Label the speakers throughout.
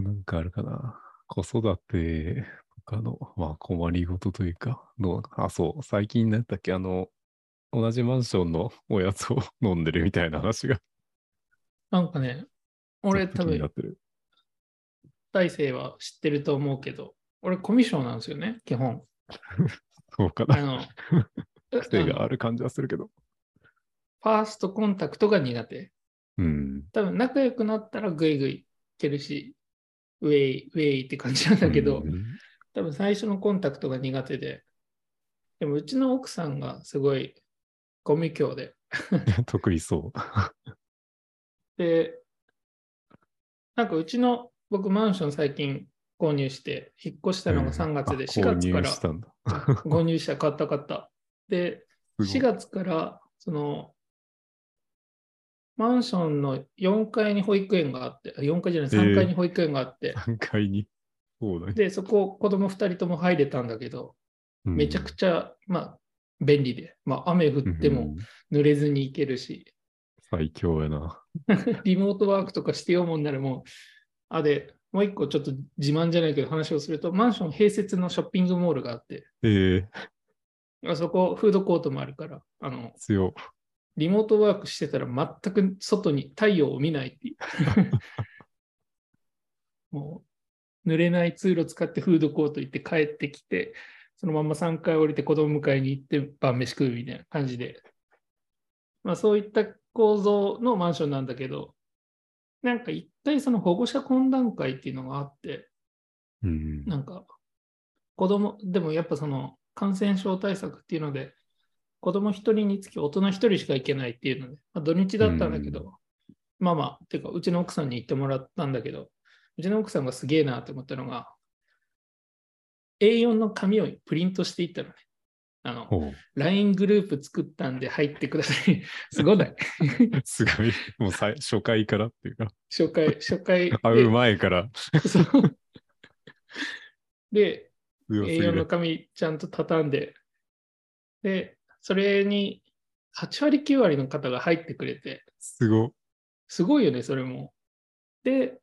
Speaker 1: なんかあるかな。子育てとかの、まあ困りごとというか、の、あ、そう、最近なんだっけ、あの、同じマンションのおやつを飲んでるみたいな話が、
Speaker 2: なんかね、俺多分。大生は知ってると思うけど、俺コミュ障なんですよね、基本。
Speaker 1: そうか
Speaker 2: あ
Speaker 1: な。
Speaker 2: の、
Speaker 1: 癖が
Speaker 2: あ
Speaker 1: る感じはするけど。
Speaker 2: ファーストコンタクトが苦手。
Speaker 1: うん。
Speaker 2: 多分仲良くなったらグイグイいけるし、ウェイ、ウェイって感じなんだけど、
Speaker 1: うん。
Speaker 2: 多分最初のコンタクトが苦手で、でもうちの奥さんがすごいコミュ教で、
Speaker 1: 得意そう。
Speaker 2: で、なんかうちの僕マンション最近購入して、引っ越したのが3月で、
Speaker 1: あ
Speaker 2: 4月か
Speaker 1: 購入
Speaker 2: ら
Speaker 1: したんだ。
Speaker 2: 購入した、買った買った。で、4
Speaker 1: すごい。
Speaker 2: 月から、その、マンションの4階に保育園があって、あ4階じゃない、3階に保育園があって、
Speaker 1: 3階に。そうだね。
Speaker 2: で、そこ子供2人とも入れたんだけど、めちゃく
Speaker 1: ち
Speaker 2: ちゃ、まあ、便利で、まあ、雨降っても濡れずに行けるし、
Speaker 1: 最強やな。
Speaker 2: リモートワークとかしてようもんならもう、あ、で、もう一個ちょっと自慢じゃないけど話をすると、マンション併設のショッピングモールがあって、
Speaker 1: ええ
Speaker 2: あそこフードコートもあるから、あの、
Speaker 1: 強。
Speaker 2: リモートワークしてたら全く外に太陽を見ないっていう。もう、濡れない通路使ってフードコート行って帰ってきて、そのまま3階降りて子供迎えに行って晩飯食うみたいな感じで。まあそういった構造のマンションなんだけど、なんか一回その保護者懇談会っていうのがあって、
Speaker 1: うん。
Speaker 2: なんか、子供、でもやっぱその感染症対策っていうので、子供一人につき大人一人しか行けないっていうので、まあ、土日だったんだけど、まあまあ、てか、うちの奥さんに行ってもらったんだけど、うちの奥さんがすげえなって思ったのが、A4 の紙をプリントしていったのね。あの、LINE グループ作ったんで入ってください。すごない？
Speaker 1: すごい。もう最初回からっていうか、
Speaker 2: 初回、初回で。
Speaker 1: 会う前から
Speaker 2: で、
Speaker 1: 強すぎ
Speaker 2: A4 の
Speaker 1: る。
Speaker 2: 紙ちゃんと畳んで、で、それに8割9割の方が入ってくれて、
Speaker 1: すご。
Speaker 2: すごいよね、それも。で、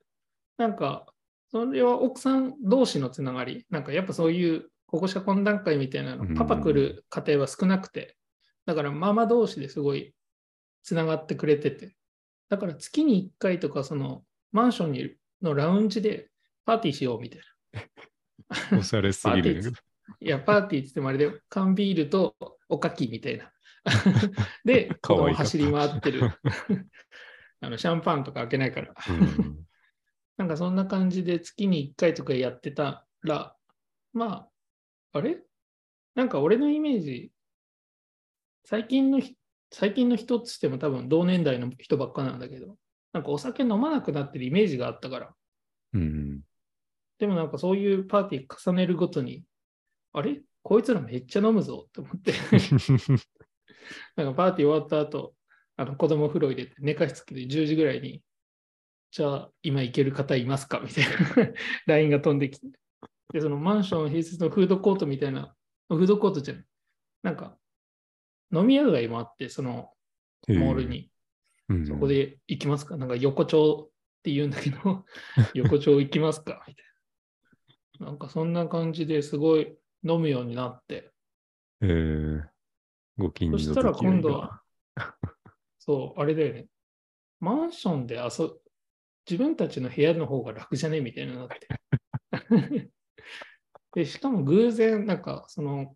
Speaker 2: なんか、それは奥さん同士のつながり、なんかやっぱそういう保護者懇談会みたいな
Speaker 1: うん
Speaker 2: の、パパ来る家庭は少なくて、だからママ同士ですごいつながってくれてて、だから月に1回とか、そのマンションにのラウンジでパーティーしようみたいな。
Speaker 1: おしゃれすぎる。
Speaker 2: いや、パーティーって言ってもあれで、缶ビールとおかきみたいな。で、子供走り回ってる。あのシャンパンとか開けないから。
Speaker 1: うん
Speaker 2: なんかそんな感じで月に1回とかやってたら、まあ、あれ？なんか俺のイメージ、最近のひ最近の人っつっても多分同年代の人ばっかなんだけど、なんかお酒飲まなくなってるイメージがあったから、
Speaker 1: うん。
Speaker 2: でもなんかそういうパーティー重ねるごとに、あれ？こいつらめっちゃ飲むぞって思って、なんかパーティー終わった後、あの子供風呂入れて寝かしつけて10時ぐらいに、じゃあ今行ける方いますか？みたいな LINE が飛んできて。で、そのマンション併設のフードコートみたいな、フードコートじゃない。なんか飲み屋街もあって、そのモールに。
Speaker 1: うん。
Speaker 2: そこで行きますか？なんか横丁って言うんだけど、横丁行きますか？みたいな。なんかそんな感じですごい飲むようになって、
Speaker 1: えー、ご近所
Speaker 2: そしたら今度は、そう、あれだよね。マンションで遊自分たちの部屋の方が楽じゃね？みたいになって。で、しかも偶然、なんか、その、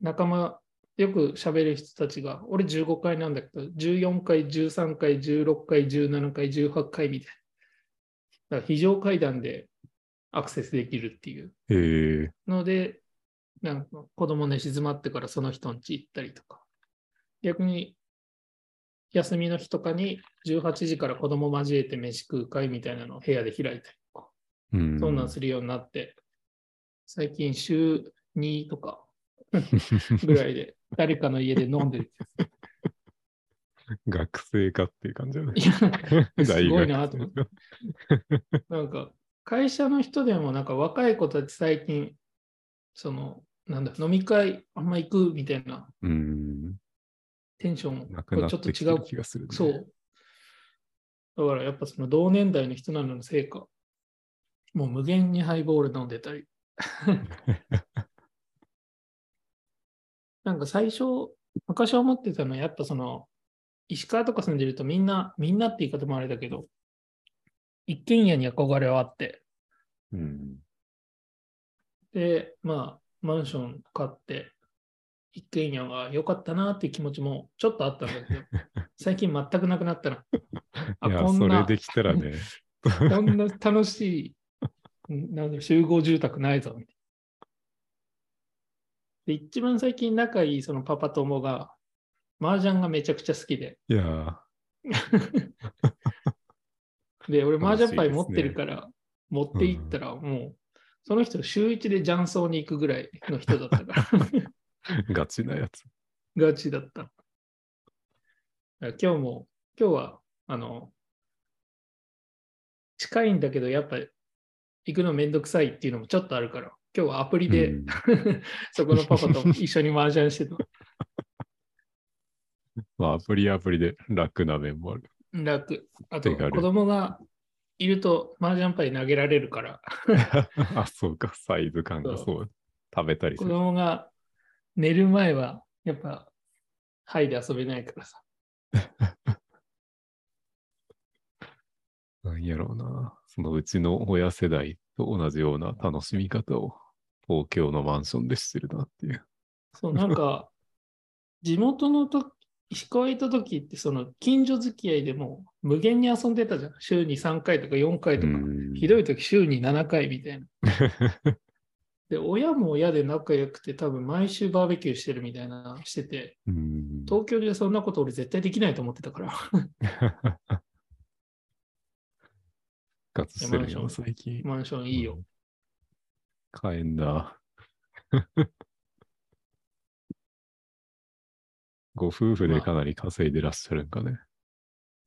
Speaker 2: 仲間、よく喋る人たちが、俺15回なんだけど、14回、13回、16回、17回、18回みたいな。だから非常階段でアクセスできるっていう
Speaker 1: えー、
Speaker 2: ので、なんか子供寝静まってからその人ん家行ったりとか、逆に休みの日とかに18時から子供交えて飯食う会みたいなのを部屋で開いたりとか、
Speaker 1: うん。
Speaker 2: そんなんするようになって、最近週2とか ぐらいで誰かの家で飲んでる。
Speaker 1: 学生かっていう感じだね
Speaker 2: い。や、すごいなと思って。なんか、会社の人でも、なんか若い子たち最近、その、なんだ、飲み会あんま行くみたいな
Speaker 1: うん。
Speaker 2: テンション
Speaker 1: なくな
Speaker 2: ちょっと違
Speaker 1: てきてる。気がする、ね。
Speaker 2: そう。だからやっぱその同年代の人なののせいか、もう無限にハイボール飲んでたり。なんか最初、昔思ってたのは、やっぱその、石川とか住んでるとみんな、みんなって言い方もあれだけど、一軒家に憧れはあって、
Speaker 1: うん。
Speaker 2: で、まあ、マンション買って、一軒家が良かったなっていう気持ちもちょっとあったんだけど、最近全くなくなったな。あこんな
Speaker 1: それできたらね、
Speaker 2: こんな楽しい、んなんだ集合住宅ないぞ、みたいな。で、一番最近仲いいそのパパ友が、麻雀がめちゃくちゃ好きで、
Speaker 1: いや、
Speaker 2: で、俺麻雀牌持ってるから、持って行ったら、もう、その人週一で雀荘に行くぐらいの人だったから、
Speaker 1: ガチなやつ。
Speaker 2: ガチだった。今日も、今日は、あの、近いんだけど、やっぱ行くのめんどくさいっていうのもちょっとあるから、今日はアプリで、
Speaker 1: うん
Speaker 2: そこのパパと一緒に麻雀してた。
Speaker 1: まあ、アプリアプリで楽な面もある。
Speaker 2: 楽。あと、子供がいると麻雀牌投げられるから、
Speaker 1: あ、そうか、サイズ感が
Speaker 2: そう。
Speaker 1: 食べたりす
Speaker 2: 子
Speaker 1: る。
Speaker 2: 供が寝る前は、やっぱ、牌で遊べないからさ。
Speaker 1: なんやろうな。そのうちの親世代と同じような楽しみ方を東京のマンションでしてるなっていう。
Speaker 2: そう、なんか、地元のと石川いた時って、その近所付き合いでも無限に遊んでたじゃん。週に3回とか4回とか。ひど
Speaker 1: い。
Speaker 2: い時週に7回みたいな。で、親も親で仲良くて、多分毎週バーベキューしてるみたいな、してて、
Speaker 1: うん
Speaker 2: 東京でそんなこと俺絶対できないと思ってたから。マンション
Speaker 1: 最近。
Speaker 2: マンションいいよ。
Speaker 1: 買えんだ。ご夫婦でかなり稼いでらっしゃるんかね。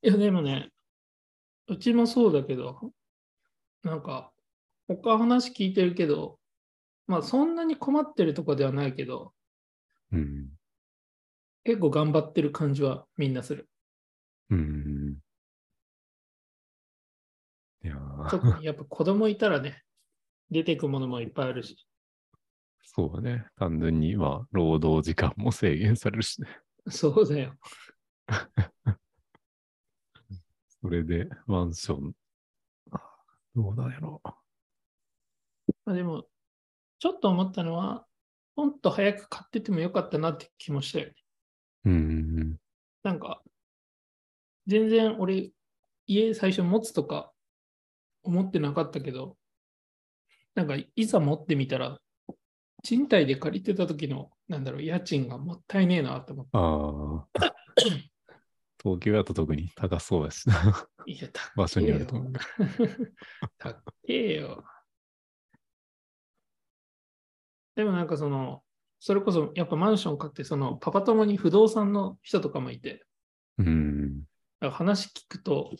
Speaker 2: いや、でもね、うちもそうだけど、なんか、他話聞いてるけど、まあそんなに困ってるとかではないけど、
Speaker 1: うん。
Speaker 2: 結構頑張ってる感じはみんなする。
Speaker 1: うん。いやー
Speaker 2: 特にやっぱ 子供いたらね、出てくものもいっぱいあるし。
Speaker 1: そうだね。単純に、まあ、労働時間も制限されるしね。
Speaker 2: そうだよ。
Speaker 1: それで、マンション、あどうなんやろ
Speaker 2: まあ、でも、ちょっと思ったのは、もっと早く買っててもよかったなって気もしたよね。
Speaker 1: う。うん。
Speaker 2: なんか、全然俺、家最初持つとか思ってなかったけど、なんかいざ持ってみたら、賃貸で借りてた時の、なんだろう、家賃がもったいねえなって思って。
Speaker 1: ああ。東京だと特に高そうやしな。
Speaker 2: いや、高
Speaker 1: 場所にあると。
Speaker 2: 高えよ。でもなんかその、それこそやっぱマンション買って、そのパパ友に不動産の人とかもいて、
Speaker 1: うん。
Speaker 2: だから話聞くと、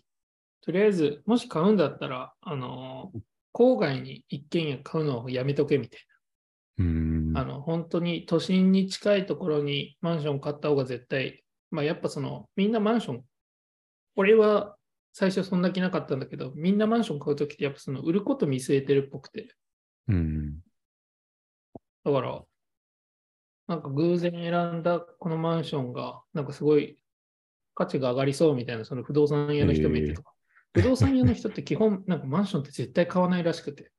Speaker 2: とりあえず、もし買うんだったら、あの、郊外に一軒家買うのをやめとけみたい
Speaker 1: うん。
Speaker 2: な。あの、本当に都心に近いところにマンション買った方が絶対、まあやっぱその、みんなマンション、俺は最初そんな気なかったんだけど、みんなマンション買うときってやっぱその売ること見据えてるっぽくて、
Speaker 1: うん。
Speaker 2: だから、なんか偶然選んだこのマンションが、なんかすごい価値が上がりそうみたいな、その不動産屋の人もいてとか。不動産屋の人って基本、なんかマンションって絶対買わないらしくて、
Speaker 1: うん。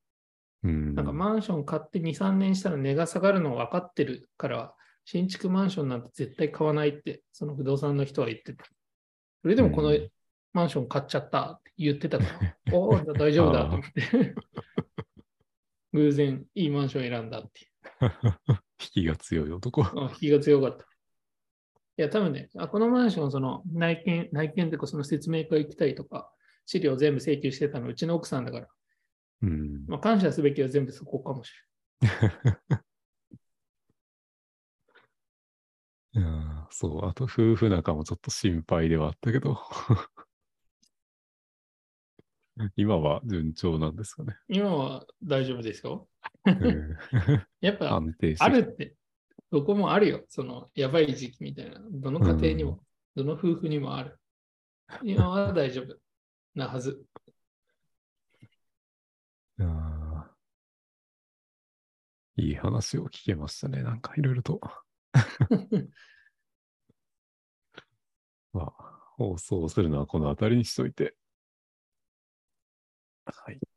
Speaker 2: なんかマンション買って2、3年したら値が下がるの分かってるから、新築マンションなんて絶対買わないって、その不動産の人は言ってて。それでもこの
Speaker 1: うん
Speaker 2: マンション買っちゃったって言ってたから、おお、大丈夫だと思って。偶然いいマンション選んだっていう。
Speaker 1: 引きが強い男。
Speaker 2: あ引きが強かった。いや、多分ね、あこのマンション、その内見、内見というか、その説明会行きたいとか、資料全部請求してたのうちの奥さんだから、
Speaker 1: うん。
Speaker 2: まあ、感謝すべきは全部そこかもし
Speaker 1: いやーそう、あと夫婦仲もちょっと心配ではあったけど。今は順調なんですかね。
Speaker 2: れない。今は大丈夫ですよ。
Speaker 1: うん
Speaker 2: やっぱ、
Speaker 1: 安定して
Speaker 2: あるって、どこもあるよ。その、やばい時期みたいな。どの家庭にも、どの夫婦にもある。今は大丈夫なはず。
Speaker 1: あいい話を聞けましたね。なんかいろいろと。まあ、放送するのはこの辺りにしといて。はい。